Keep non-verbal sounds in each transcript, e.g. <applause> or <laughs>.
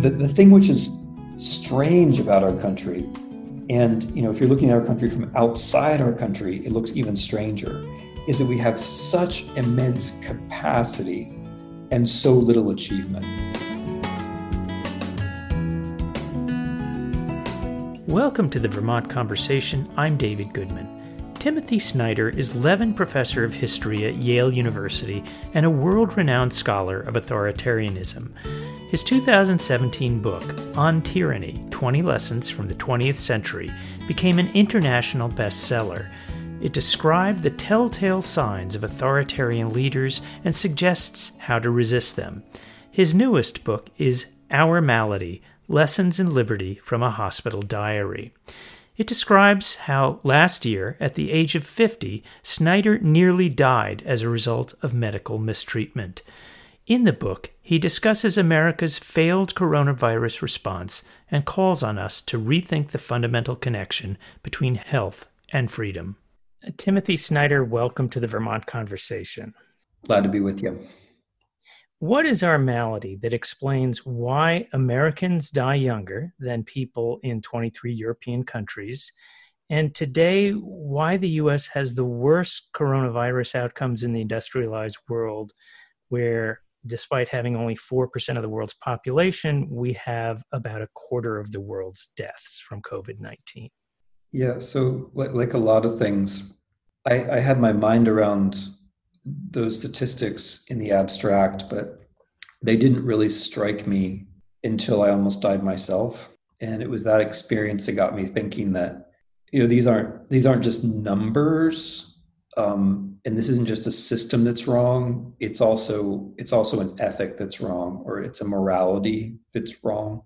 the, the thing which is strange about our country, and you know, if you're looking at our country from outside our country, it looks even stranger, is that we have such immense capacity and so little achievement. Welcome to the Vermont Conversation. I'm David Goodman. Timothy Snyder is Levin Professor of History at Yale University and a world renowned scholar of authoritarianism. His 2017 book, On Tyranny 20 Lessons from the 20th Century, became an international bestseller. It described the telltale signs of authoritarian leaders and suggests how to resist them. His newest book is Our Malady Lessons in Liberty from a Hospital Diary. It describes how last year, at the age of 50, Snyder nearly died as a result of medical mistreatment. In the book, he discusses America's failed coronavirus response and calls on us to rethink the fundamental connection between health and freedom. Timothy Snyder, welcome to the Vermont Conversation. Glad to be with you. What is our malady that explains why Americans die younger than people in 23 European countries? And today, why the US has the worst coronavirus outcomes in the industrialized world, where despite having only 4% of the world's population, we have about a quarter of the world's deaths from COVID 19. Yeah, so like, like, a lot of things, I, I had my mind around those statistics in the abstract, but they didn't really strike me until I almost died myself. And it was that experience that got me thinking that, you know, these aren't these aren't just numbers um, and this isn't just a system that's wrong it's also it's also an ethic that's wrong or it's a morality that's wrong.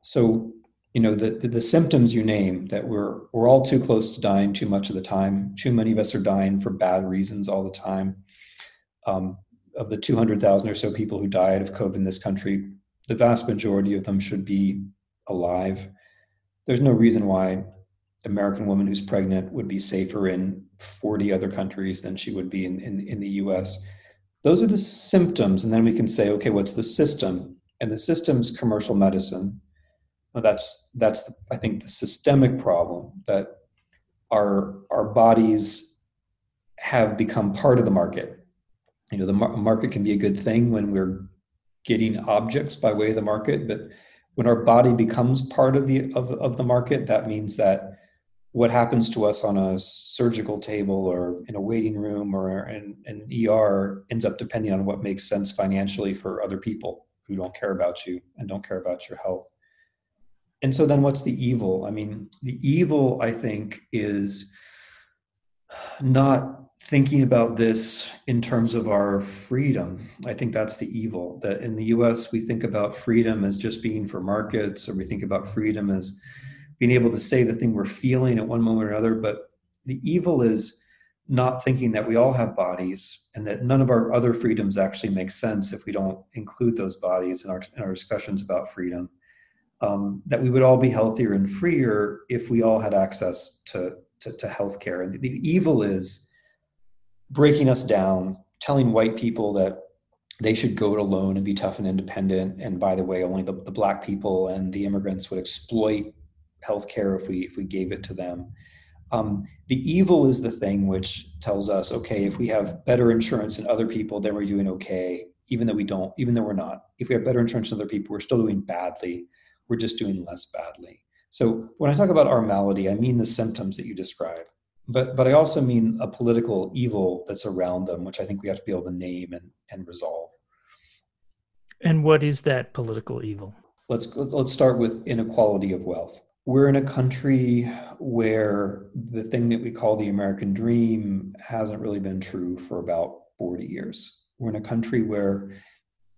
So you know the, the, the symptoms you name that we're we're all too close to dying too much of the time too many of us are dying for bad reasons all the time. Um, of the 200,000 or so people who died of covid in this country the vast majority of them should be alive. There's no reason why American woman who's pregnant would be safer in 40 other countries than she would be in, in, in the US. Those are the symptoms. And then we can say, okay, what's the system? And the system's commercial medicine. That's, that's I think, the systemic problem that our, our bodies have become part of the market. You know, the mar- market can be a good thing when we're getting objects by way of the market, but when our body becomes part of the of, of the market, that means that what happens to us on a surgical table or in a waiting room or in an ER ends up depending on what makes sense financially for other people who don't care about you and don't care about your health. And so then what's the evil? I mean, the evil, I think, is not thinking about this in terms of our freedom. I think that's the evil. That in the US, we think about freedom as just being for markets, or we think about freedom as being able to say the thing we're feeling at one moment or another. But the evil is not thinking that we all have bodies and that none of our other freedoms actually make sense if we don't include those bodies in our, in our discussions about freedom. Um, that we would all be healthier and freer if we all had access to, to, to health care. And the, the evil is breaking us down, telling white people that they should go it alone and be tough and independent. And by the way, only the, the black people and the immigrants would exploit healthcare if we if we gave it to them. Um, the evil is the thing which tells us, okay, if we have better insurance than other people, then we're doing okay, even though we don't, even though we're not. If we have better insurance than other people, we're still doing badly. We're just doing less badly. So when I talk about our malady, I mean the symptoms that you describe, but but I also mean a political evil that's around them, which I think we have to be able to name and, and resolve. And what is that political evil? Let's let's start with inequality of wealth we're in a country where the thing that we call the American dream hasn't really been true for about 40 years. We're in a country where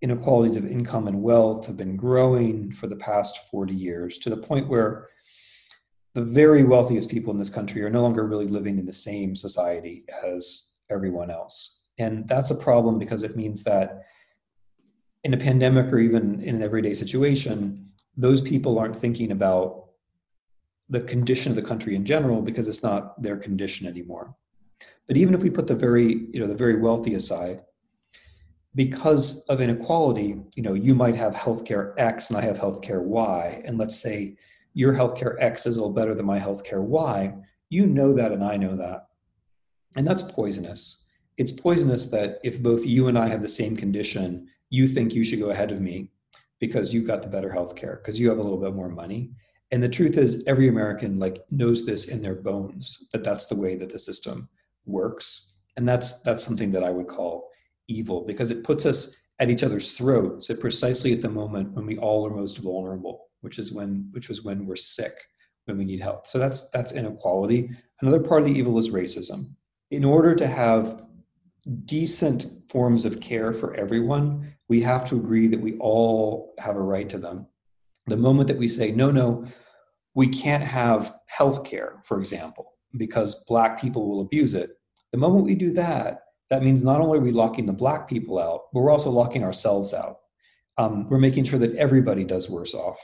inequalities of income and wealth have been growing for the past 40 years to the point where the very wealthiest people in this country are no longer really living in the same society as everyone else. And that's a problem because it means that in a pandemic or even in an everyday situation, those people aren't thinking about the condition of the country in general because it's not their condition anymore. But even if we put the very, you know, the very wealthy aside, because of inequality, you know, you might have healthcare X and I have healthcare Y. And let's say your healthcare X is a little better than my healthcare Y. You know that and I know that. And that's poisonous. It's poisonous that if both you and I have the same condition, you think you should go ahead of me because you've got the better healthcare, because you have a little bit more money. And the truth is every American like knows this in their bones that that's the way that the system works. And that's that's something that I would call evil because it puts us at each other's throats at precisely at the moment when we all are most vulnerable, which is when which was when we're sick, when we need help. So that's that's inequality. Another part of the evil is racism. In order to have decent forms of care for everyone, we have to agree that we all have a right to them. The moment that we say, no, no, we can't have health care, for example, because black people will abuse it, the moment we do that, that means not only are we locking the black people out, but we're also locking ourselves out. Um, we're making sure that everybody does worse off,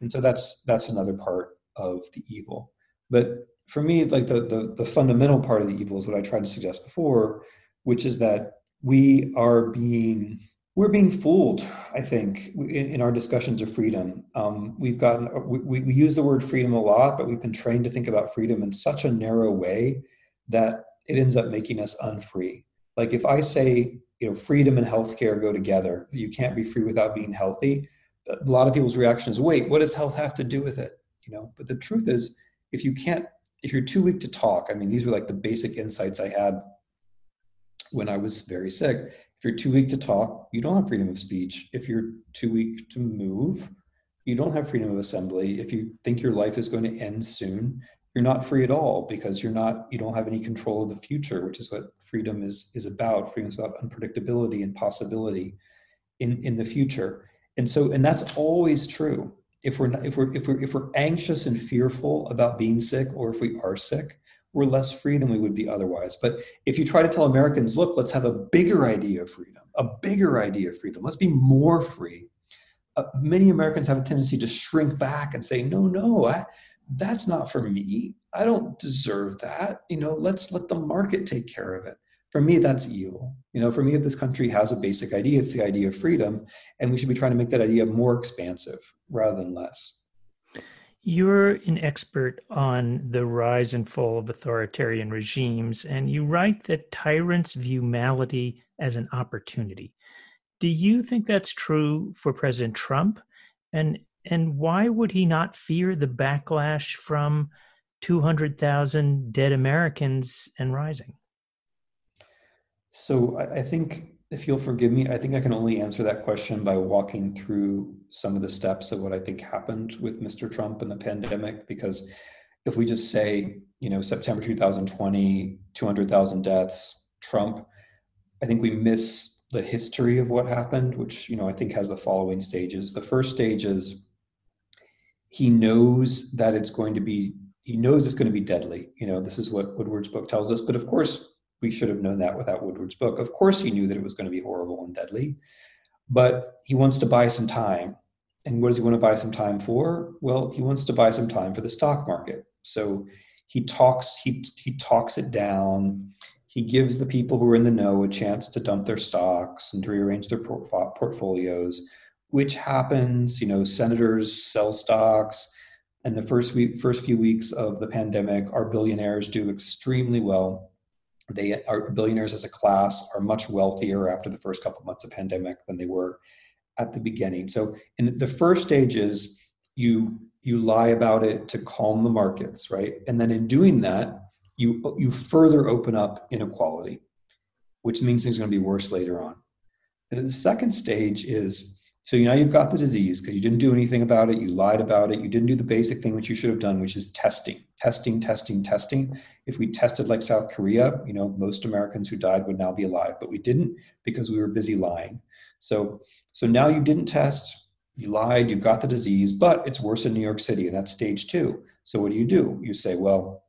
and so that's that's another part of the evil. But for me, like the, the the fundamental part of the evil is what I tried to suggest before, which is that we are being we're being fooled i think in, in our discussions of freedom um, we've gotten we, we use the word freedom a lot but we've been trained to think about freedom in such a narrow way that it ends up making us unfree like if I say, you know, freedom and healthcare go together, you can't be free without being healthy. A lot of people's reaction is, wait, what does health have to do with it? You know, but the truth is, if you can't, if you're too weak to talk, I mean, these were like the basic insights I had when I was very sick. If you're too weak to talk, you don't have freedom of speech. If you're too weak to move, you don't have freedom of assembly. If you think your life is going to end soon, you're not free at all because you're not you don't have any control of the future which is what freedom is is about freedom is about unpredictability and possibility in in the future and so and that's always true if we're not, if we're if we're if we're anxious and fearful about being sick or if we are sick we're less free than we would be otherwise but if you try to tell americans look let's have a bigger idea of freedom a bigger idea of freedom let's be more free uh, many americans have a tendency to shrink back and say no no I, that's not for me. I don't deserve that. You know, let's let the market take care of it. For me, that's evil. You know, for me, if this country has a basic idea, it's the idea of freedom, and we should be trying to make that idea more expansive rather than less. You're an expert on the rise and fall of authoritarian regimes, and you write that tyrants view malady as an opportunity. Do you think that's true for President Trump? And and why would he not fear the backlash from 200,000 dead Americans and rising? So I think, if you'll forgive me, I think I can only answer that question by walking through some of the steps of what I think happened with Mr. Trump and the pandemic. Because if we just say, you know, September 2020, 200,000 deaths, Trump, I think we miss the history of what happened, which, you know, I think has the following stages. The first stage is he knows that it's going to be he knows it's going to be deadly you know this is what woodward's book tells us but of course we should have known that without woodward's book of course he knew that it was going to be horrible and deadly but he wants to buy some time and what does he want to buy some time for well he wants to buy some time for the stock market so he talks he he talks it down he gives the people who are in the know a chance to dump their stocks and to rearrange their portfolios which happens. You know, senators sell stocks. And the first week, first few weeks of the pandemic, our billionaires do extremely well. They are billionaires as a class are much wealthier after the first couple months of pandemic than they were at the beginning. So in the first stage is you you lie about it to calm the markets, right? And then in doing that, you you further open up inequality, which means things are going to be worse later on. And the second stage is so now you've got the disease because you didn't do anything about it, you lied about it, you didn't do the basic thing which you should have done, which is testing, testing, testing, testing. If we tested like South Korea, you know, most Americans who died would now be alive, but we didn't because we were busy lying. So so now you didn't test, you lied, you got the disease, but it's worse in New York City, and that's stage two. So what do you do? You say, well,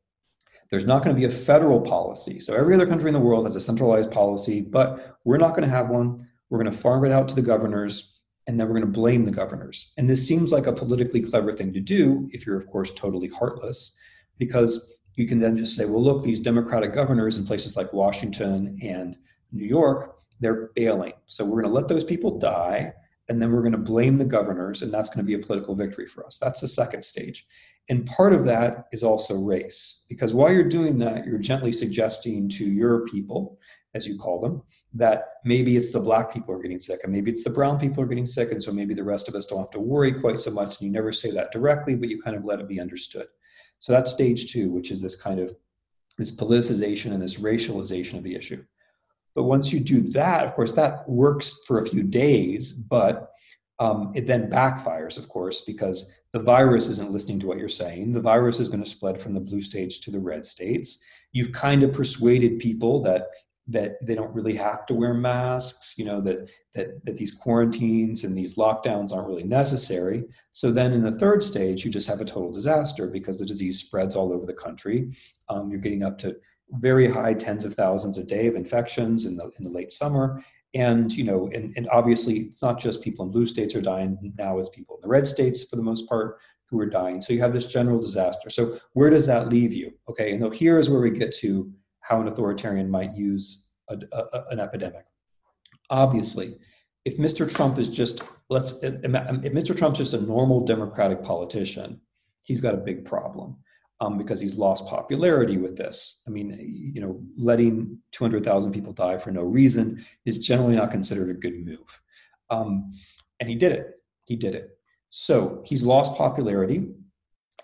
there's not going to be a federal policy. So every other country in the world has a centralized policy, but we're not going to have one. We're going to farm it out to the governors and then we're going to blame the governors. And this seems like a politically clever thing to do if you're, of course, totally heartless, because you can then just say, well, look, these Democratic governors in places like Washington and New York, they're failing. So we're going to let those people die, and then we're going to blame the governors, and that's going to be a political victory for us. That's the second stage. And part of that is also race, because while you're doing that, you're gently suggesting to your people, as you call them, that maybe it's the black people are getting sick, and maybe it's the brown people are getting sick, and so maybe the rest of us don't have to worry quite so much. And you never say that directly, but you kind of let it be understood. So that's stage two, which is this kind of this politicization and this racialization of the issue. But once you do that, of course, that works for a few days, but um, it then backfires, of course, because the virus isn't listening to what you're saying. The virus is going to spread from the blue states to the red states. You've kind of persuaded people that that they don't really have to wear masks you know that that that these quarantines and these lockdowns aren't really necessary. So then in the third stage you just have a total disaster because the disease spreads all over the country. Um, you're getting up to very high tens of thousands a day of infections in the in the late summer. And you know and, and obviously it's not just people in blue states are dying. Now it's people in the red states for the most part who are dying. So you have this general disaster. So where does that leave you? Okay and so here is where we get to how an authoritarian might use a, a, an epidemic. Obviously, if Mr. Trump is just let's if Mr. Trump's just a normal Democratic politician, he's got a big problem um, because he's lost popularity with this. I mean, you know, letting 200,000 people die for no reason is generally not considered a good move. Um, and he did it. He did it. So he's lost popularity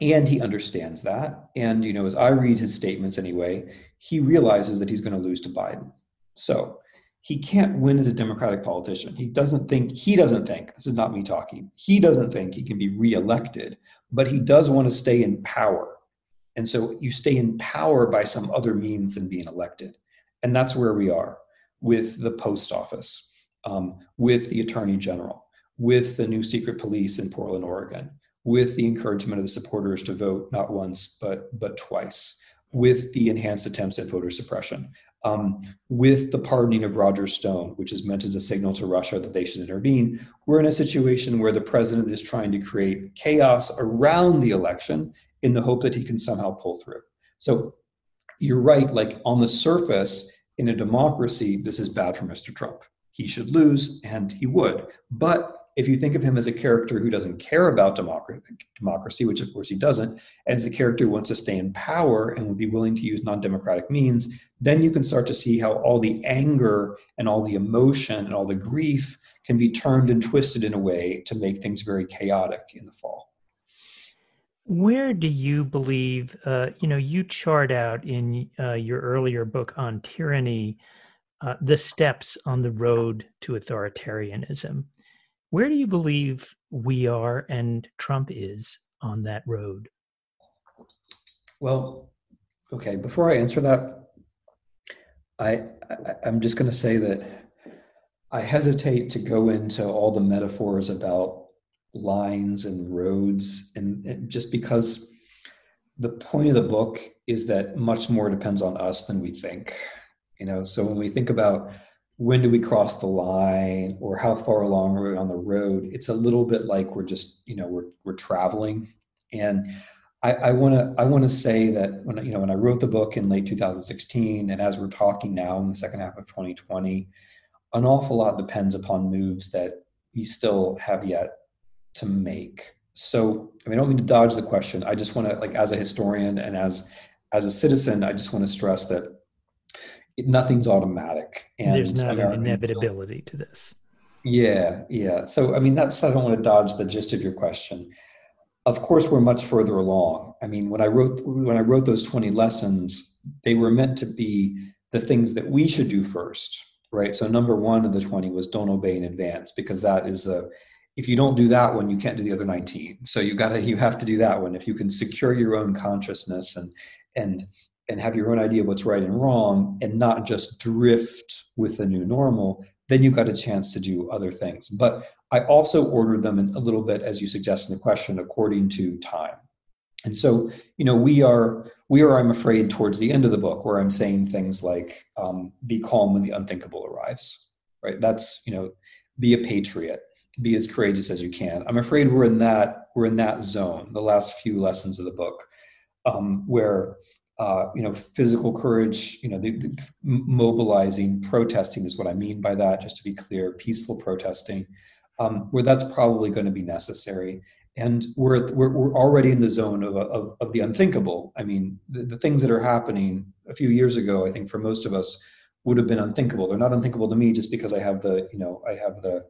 and he understands that and you know as i read his statements anyway he realizes that he's going to lose to biden. So he can't win as a democratic politician. He doesn't think he doesn't think this is not me talking he doesn't think he can be reelected but he does want to stay in power. And so you stay in power by some other means than being elected. And that's where we are with the post office um, with the attorney general with the new secret police in portland oregon with the encouragement of the supporters to vote not once but but twice, with the enhanced attempts at voter suppression, um, with the pardoning of Roger Stone, which is meant as a signal to Russia that they should intervene. We're in a situation where the president is trying to create chaos around the election in the hope that he can somehow pull through. So you're right, like on the surface, in a democracy, this is bad for Mr. Trump. He should lose, and he would. But if you think of him as a character who doesn't care about democracy, which of course he doesn't, as a character who wants to stay in power and would be willing to use non democratic means, then you can start to see how all the anger and all the emotion and all the grief can be turned and twisted in a way to make things very chaotic in the fall. Where do you believe, uh, you know, you chart out in uh, your earlier book on tyranny uh, the steps on the road to authoritarianism. Where do you believe we are and Trump is on that road? Well, okay, before I answer that, I, I am just going to say that I hesitate to go into all the metaphors about lines and roads and, and just because the point of the book is that much more depends on us than we think you know so when we think about when do we cross the line or how far along are we on the road? It's a little bit like we're just you know we're, we're traveling. And i want to i want to say that when you know when i wrote the book in late 2016 and as we're talking now in the second half of 2020 an awful lot depends upon moves that we still have yet to make. So i mean i don't mean to dodge the question. I just want to like as a historian and as as a citizen i just want to stress that nothing's automatic. And There's not an inevitability to this. Yeah, yeah. So, I mean, that's, I don't want to dodge the gist of your question. Of course, we're much further along. I mean, when I wrote, when I wrote those 20 lessons, they were meant to be the things that we should do first, right? So number one of the 20 was don't obey in advance because that is a, if you don't do that one, you can't do the other 19. So you gotta, you have to do that one. If you can secure your own consciousness and, and and have your own idea of what's right and wrong and not just drift with the new normal, then you've got a chance to do other things. But I also ordered them a little bit, as you suggest in the question, according to time. And so, you know, we are we are, I'm afraid, towards the end of the book where I'm saying things like, um, "Be calm when the unthinkable arrives." Right? That's you know, be a patriot, be as courageous as you can. I'm afraid we're in that we're in that zone. The last few lessons of the book, um, where uh, you know, physical courage, you know, the, the mobilizing, protesting is what I mean by that, just to be clear, peaceful protesting, um, where that's probably going to be necessary. And we're, we're, we're already in the zone of, of, of the unthinkable. I mean, the, the things that are happening a few years ago, I think for most of us would have been unthinkable. They're not unthinkable to me just because I have the, you know, I have the,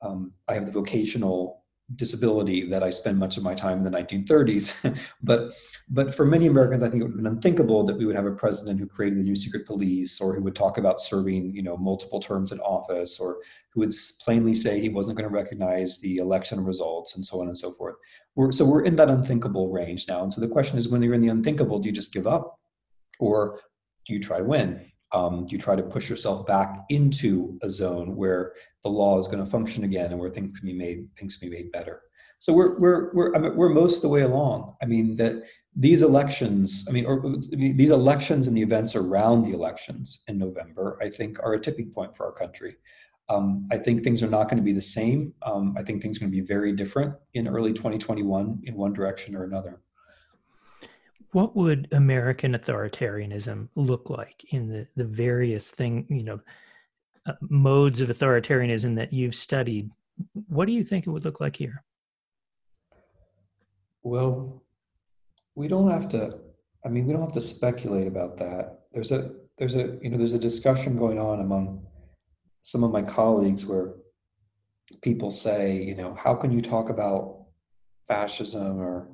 um, I have the vocational disability that I spend much of my time in the 1930s. <laughs> but but for many Americans, I think it would have been unthinkable that we would have a president who created the new secret police, or who would talk about serving you know multiple terms in office, or who would plainly say he wasn't going to recognize the election results, and so on and so forth. We're, so we're in that unthinkable range now. And so the question is, when you're in the unthinkable, do you just give up, or do you try to win? Um, you try to push yourself back into a zone where the law is going to function again and where things can be made things can be made better? So we're we're we're I mean, we're most of the way along. I mean that these elections, I mean, or I mean, these elections and the events around the elections in November, I think, are a tipping point for our country. Um, I think things are not going to be the same. Um, I think things are going to be very different in early 2021 in one direction or another what would American authoritarianism look like in the, the various thing, you know, uh, modes of authoritarianism that you've studied? What do you think it would look like here? Well, we don't have to. I mean, we don't have to speculate about that. There's a there's a you know there's a discussion going on among some of my colleagues where people say, you know, how can you talk about fascism or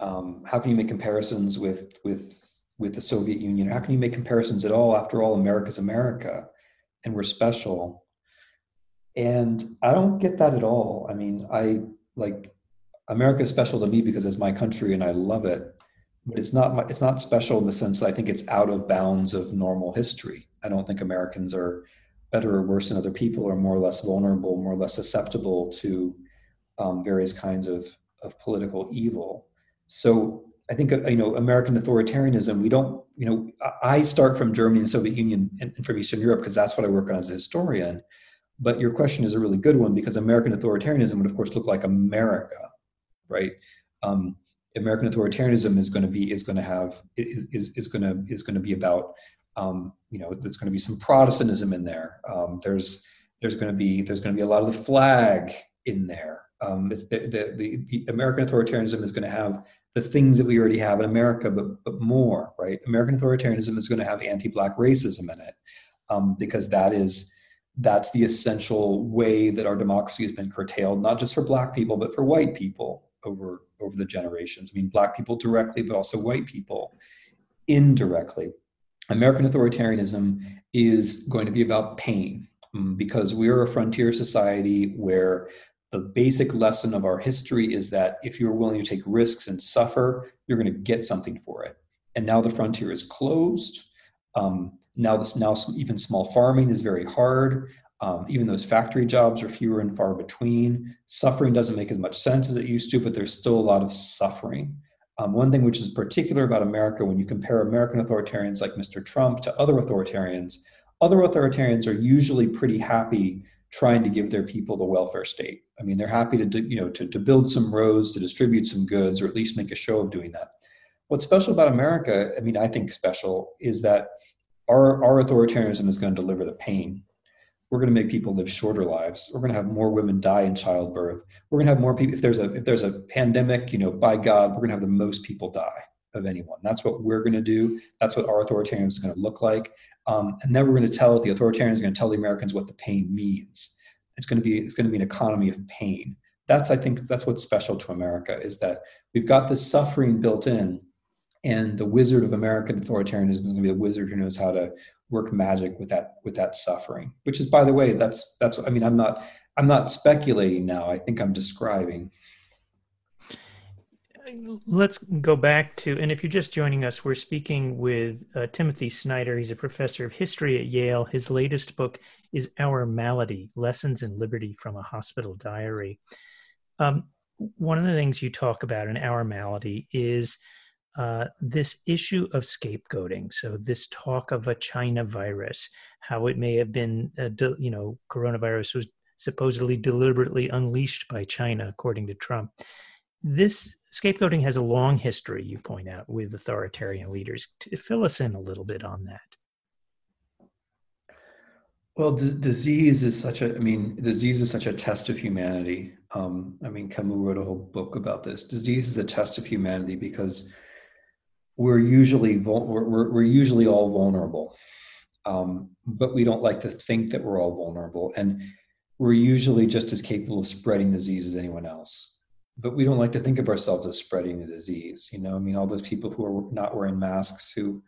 um, how can you make comparisons with with with the Soviet Union? How can you make comparisons at all? After all, America's America, and we're special. And I don't get that at all. I mean, I like America is special to me because it's my country and I love it. But it's not my, it's not special in the sense that I think it's out of bounds of normal history. I don't think Americans are better or worse than other people, or more or less vulnerable, more or less susceptible to um, various kinds of of political evil. So I think uh, you know American authoritarianism. We don't, you know, I start from Germany and Soviet Union and from Eastern Europe because that's what I work on as a historian. But your question is a really good one because American authoritarianism would, of course, look like America, right? Um, American authoritarianism is going to be is going to have is is, is going to is going to be about um, you know there's going to be some Protestantism in there. Um, there's there's going to be there's going to be a lot of the flag in there. Um, the, the, the, the, American authoritarianism is going to have the things that we already have in America, but, but more, right? American authoritarianism is going to have anti-black racism in it um, because that is that's the essential way that our democracy has been curtailed, not just for black people, but for white people over over the generations. I mean, black people directly, but also white people indirectly. American authoritarianism is going to be about pain um, because we are a frontier society where the basic lesson of our history is that if you're willing to take risks and suffer, you're going to get something for it. And now the frontier is closed. Um, now this now even small farming is very hard. Um, even those factory jobs are fewer and far between. Suffering doesn't make as much sense as it used to, but there's still a lot of suffering. Um, one thing which is particular about America, when you compare American authoritarians like Mr. Trump to other authoritarians, other authoritarians are usually pretty happy trying to give their people the welfare state. I mean, they're happy to, do, you know, to, to build some roads, to distribute some goods, or at least make a show of doing that. What's special about America, I mean, I think special, is that our, our authoritarianism is going to deliver the pain. We're going to make people live shorter lives. We're going to have more women die in childbirth. We're going to have more people. If there's a if there's a pandemic, you know, by God, we're going to have the most people die of anyone. That's what we're going to do. That's what our authoritarianism is going to look like. Um, and then we're going to tell the authoritarians are going to tell the Americans what the pain means. It's going to be it's going to be an economy of pain. That's I think that's what's special to America is that we've got this suffering built in, and the wizard of American authoritarianism is going to be the wizard who knows how to work magic with that with that suffering. Which is, by the way, that's that's I mean I'm not I'm not speculating now. I think I'm describing let's go back to, and if you're just joining us, we're speaking with uh, Timothy Snyder. He's a professor of history at Yale. His latest book is Our Malady Lessons in Liberty from a Hospital Diary. Um, one of the things you talk about in Our Malady is uh, this issue of scapegoating. So, this talk of a China virus, how it may have been, uh, de- you know, coronavirus was supposedly deliberately unleashed by China, according to Trump. This Scapegoating has a long history, you point out, with authoritarian leaders. Fill us in a little bit on that. Well, d- disease is such a, I mean, disease is such a test of humanity. Um, I mean, Camus wrote a whole book about this. Disease is a test of humanity because we're usually vul- we're, we're usually all vulnerable, um, but we don't like to think that we're all vulnerable, and we're usually just as capable of spreading disease as anyone else. But we don't like to think of ourselves as spreading the disease. You know, I mean, all those people who are not wearing masks who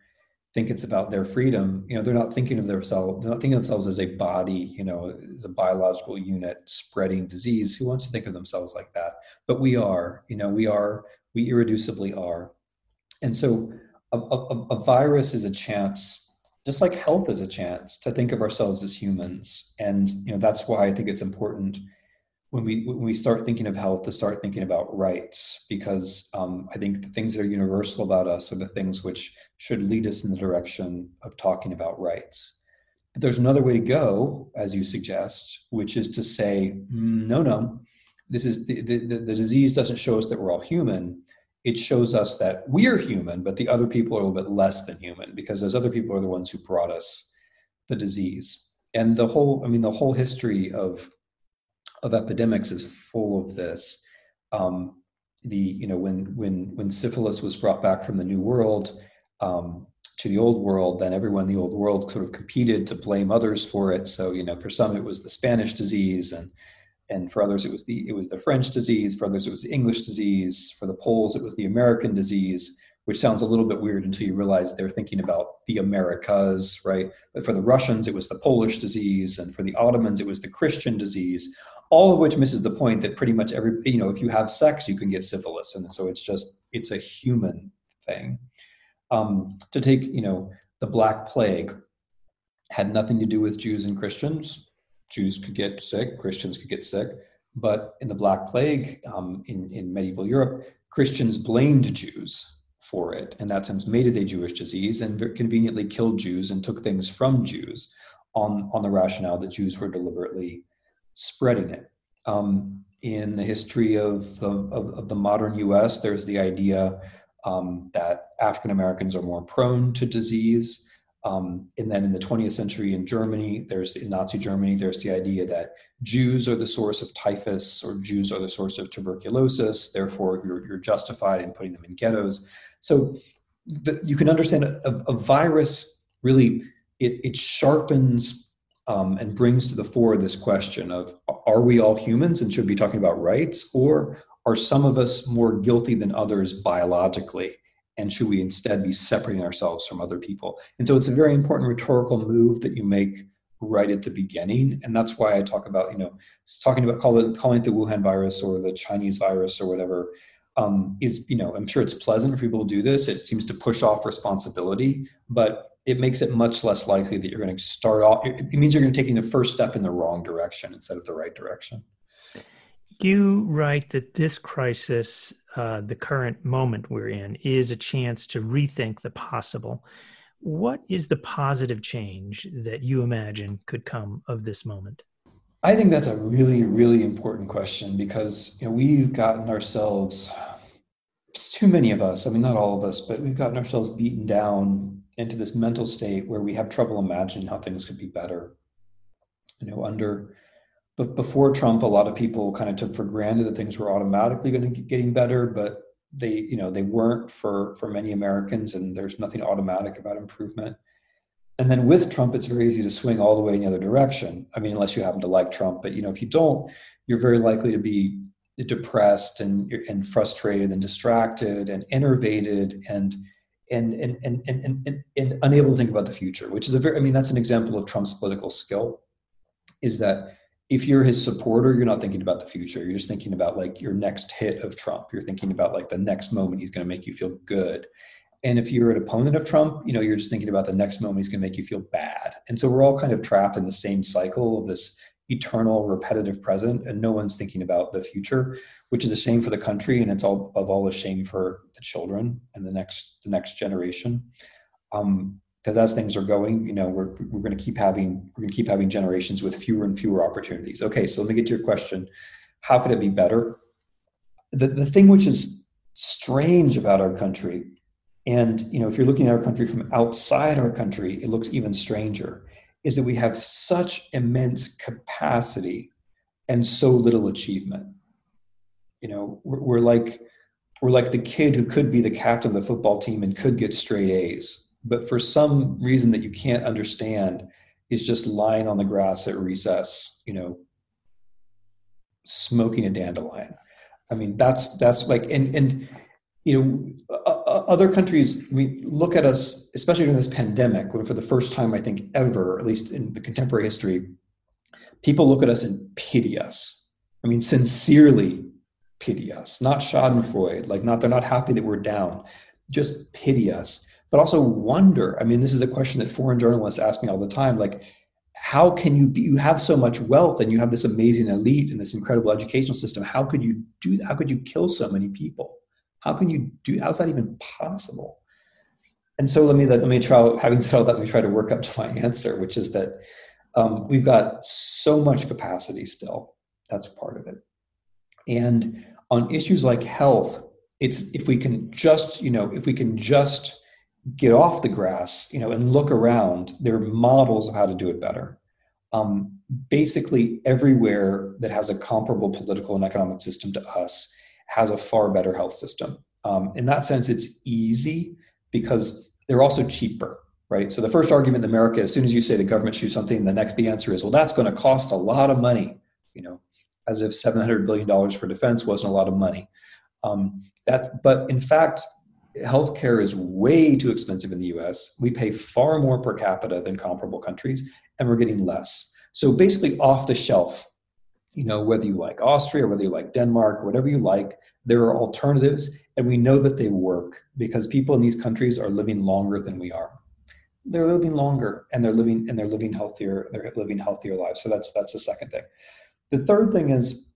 think it's about their freedom you know they're not thinking of themselves they're not thinking of themselves as a body you know as a biological unit spreading disease. Who wants to think of themselves like that? But we are you know we are we irreducibly are. And so a, a, a virus is a chance just like health is a chance to think of ourselves as humans. And you know that's why i think it's important when we when we start thinking of health to start thinking about rights because um, i think the things that are universal about us are the things which should lead us in the direction of talking about rights. But there's another way to go as you suggest which is to say no no this is the, the, the disease doesn't show us that we're all human. It shows us that we're human but the other people are a little bit less than human because those other people are the ones who brought us the disease. And the whole i mean the whole history of of epidemics is full of this. Um, the you know when when when syphilis was brought back from the New World um, to the Old World, then everyone in the Old World sort of competed to blame others for it. So you know for some it was the Spanish disease, and and for others it was the it was the French disease. For others it was the English disease. For the Poles it was the American disease which sounds a little bit weird until you realize they're thinking about the Americas, right? But for the Russians, it was the Polish disease, and for the Ottomans, it was the Christian disease. All of which misses the point that pretty much every, you know, if you have sex, you can get syphilis, and so it's just it's a human thing. Um, to take, you know, the Black Plague had nothing to do with Jews and Christians. Jews could get sick, Christians could get sick, but in the Black Plague um, in in medieval Europe, Christians blamed Jews for it. In that sense, made it a Jewish disease and conveniently killed Jews and took things from Jews on, on the rationale that Jews were deliberately spreading it. Um, in the history of the, of, of, the modern US, there's the idea um, that African Americans are more prone to disease. Um, and then in the 20th century in Germany, there's in Nazi Germany, there's the idea that Jews are the source of typhus or Jews are the source of tuberculosis. Therefore, you're, you're justified in putting them in ghettos. So the, you can understand a, a virus really it, it sharpens um, and brings to the fore this question of are we all humans and should be talking about rights? Or are some of us more guilty than others biologically? And should we instead be separating ourselves from other people? And so it's a very important rhetorical move that you make right at the beginning. And that's why i talk about you know talking about call it, calling it the wuhan virus or the chinese virus or whatever um, is you know i'm sure it's pleasant for people to do this. It seems to push off responsibility but it makes it much less likely that you're going to start off it means you're going to taking the first step in the wrong direction instead of the right direction. You write that this crisis uh, the current moment we're in is a chance to rethink the possible. What is the positive change that you imagine could come of this moment I think that's a really, really important question because you know, we've gotten ourselves, it's too many of us, I mean, not all of us, but we've gotten ourselves beaten down into this mental state where we have trouble imagining how things could be better. You know, under, but before Trump, a lot of people kind of took for granted that things were automatically going to get getting better, but they, you know, they weren't for for many Americans, and there's nothing automatic about improvement and then with Trump, it's very easy to swing all the way in the other direction. I mean, unless you happen to like Trump, but you know, if you don't, you're very likely to be depressed and and frustrated and distracted and enervated and and and and and, and, and unable to think about the future. Which is a very, I mean, that's an example of Trump's political skill. Is that if you're his supporter, you're not thinking about the future. You're just thinking about like your next hit of Trump. You're thinking about like the next moment he's going to make you feel good. And if you're an opponent of Trump, you know, you're just thinking about the next moment he's going to make you feel bad. And so we're all kind of trapped in the same cycle of this eternal repetitive present and no one's thinking about the future which is a shame for the country and it's all of all a shame for the children and the next the next generation. Um, because as things are going you know we're, we're going to keep having we're going to keep having generations with fewer and fewer opportunities. Okay so let me get to your question. How could it be better? The, the thing which is strange about our country, and you know, if you're looking at our country from outside our country, it looks even stranger, is that we have such immense capacity and so little achievement. You know, we're, we're like we're like the kid who could be the captain of the football team and could get straight A's, but for some reason that you can't understand, is just lying on the grass at recess, you know, smoking a dandelion. I mean, that's that's like, and and you know, other countries. We look at us, especially during this pandemic, when for the first time I think ever, at least in the contemporary history, people look at us and pity us. I mean, sincerely pity us, not Schadenfreude, like not they're not happy that we're down, just pity us, but also wonder. I mean, this is a question that foreign journalists ask me all the time, like how can you be you have so much wealth and you have this amazing elite and this incredible educational system how could you do how could you kill so many people how can you do how's that even possible? And so let me let me try having said all that let me try to work up to my answer which is that um, we've got so much capacity still. That's part of it. And on issues like health it's if we can just you know if we can just get off the grass, you know, and look around, there are models of how to do it better. Um, basically, everywhere that has a comparable political and economic system to us has a far better health system. Um, in that sense, it's easy because they're also cheaper, right? So the first argument in America, as soon as you say the government should do something, the next the answer is, well, that's going to cost a lot of money, you know, as if seven hundred billion dollars for defense wasn't a lot of money. Um, that's, but in fact, healthcare is way too expensive in the US. We pay far more per capita than comparable countries, and we're getting less. So basically, off the shelf, you know, whether you like Austria, whether you like Denmark, whatever you like, there are alternatives, and we know that they work because people in these countries are living longer than we are. They're living longer, and they're living and they're living healthier. They're living healthier lives. So that's that's the second thing. The third thing is,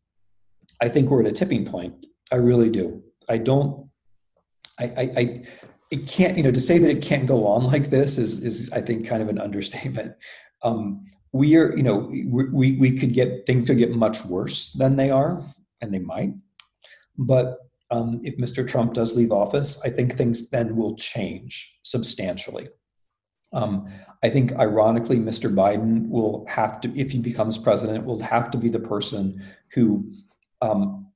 I think we're at a tipping point. I really do. I don't I, I, I it can't you know to say that it can't go on like this is is I think kind of an understatement. Um, we are you know we we could get things to get much worse than they are, and they might. But um, if Mr. Trump does leave office, I think things then will change substantially. Um, I think, ironically, Mr. Biden will have to, if he becomes president, will have to be the person who um,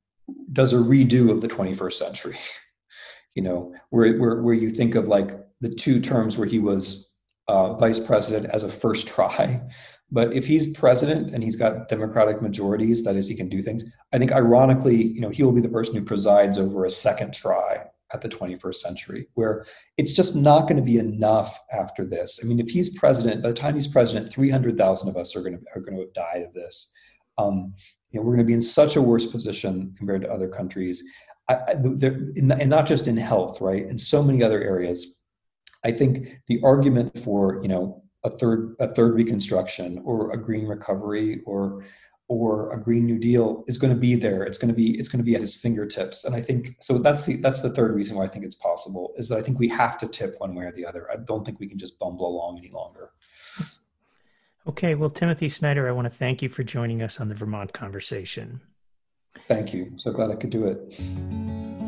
does a redo of the 21st century. <laughs> you know, where, where, where you think of like the two terms where he was uh, vice president as a first try. But if he's president and he's got Democratic majorities, that is, he can do things. I think, ironically, you know, he will be the person who presides over a second try at the 21st century, where it's just not going to be enough after this. I mean, if he's president, by the time he's president, 300,000 of us are going to are going to have died of this. Um, you know, we're going to be in such a worse position compared to other countries. I, I, and not just in health, right? In so many other areas, I think the argument for you know a third a third reconstruction or a green recovery or or a green new deal is going to be there. It's going to be it's going to be at his fingertips. And i think so that's the that's the third reason why i think it's possible is that i think we have to tip one way or the other. I don't think we can just bumble along any longer. Okay well timothy snyder i want to thank you for joining us on the vermont conversation. Thank you. So glad I could do it.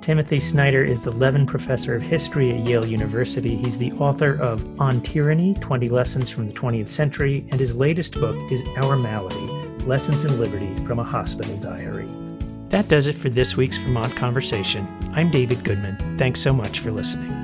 Timothy Snyder is the Levin Professor of History at Yale University. He's the author of On Tyranny 20 Lessons from the 20th Century, and his latest book is Our Malady Lessons in Liberty from a Hospital Diary. That does it for this week's Vermont Conversation. I'm David Goodman. Thanks so much for listening.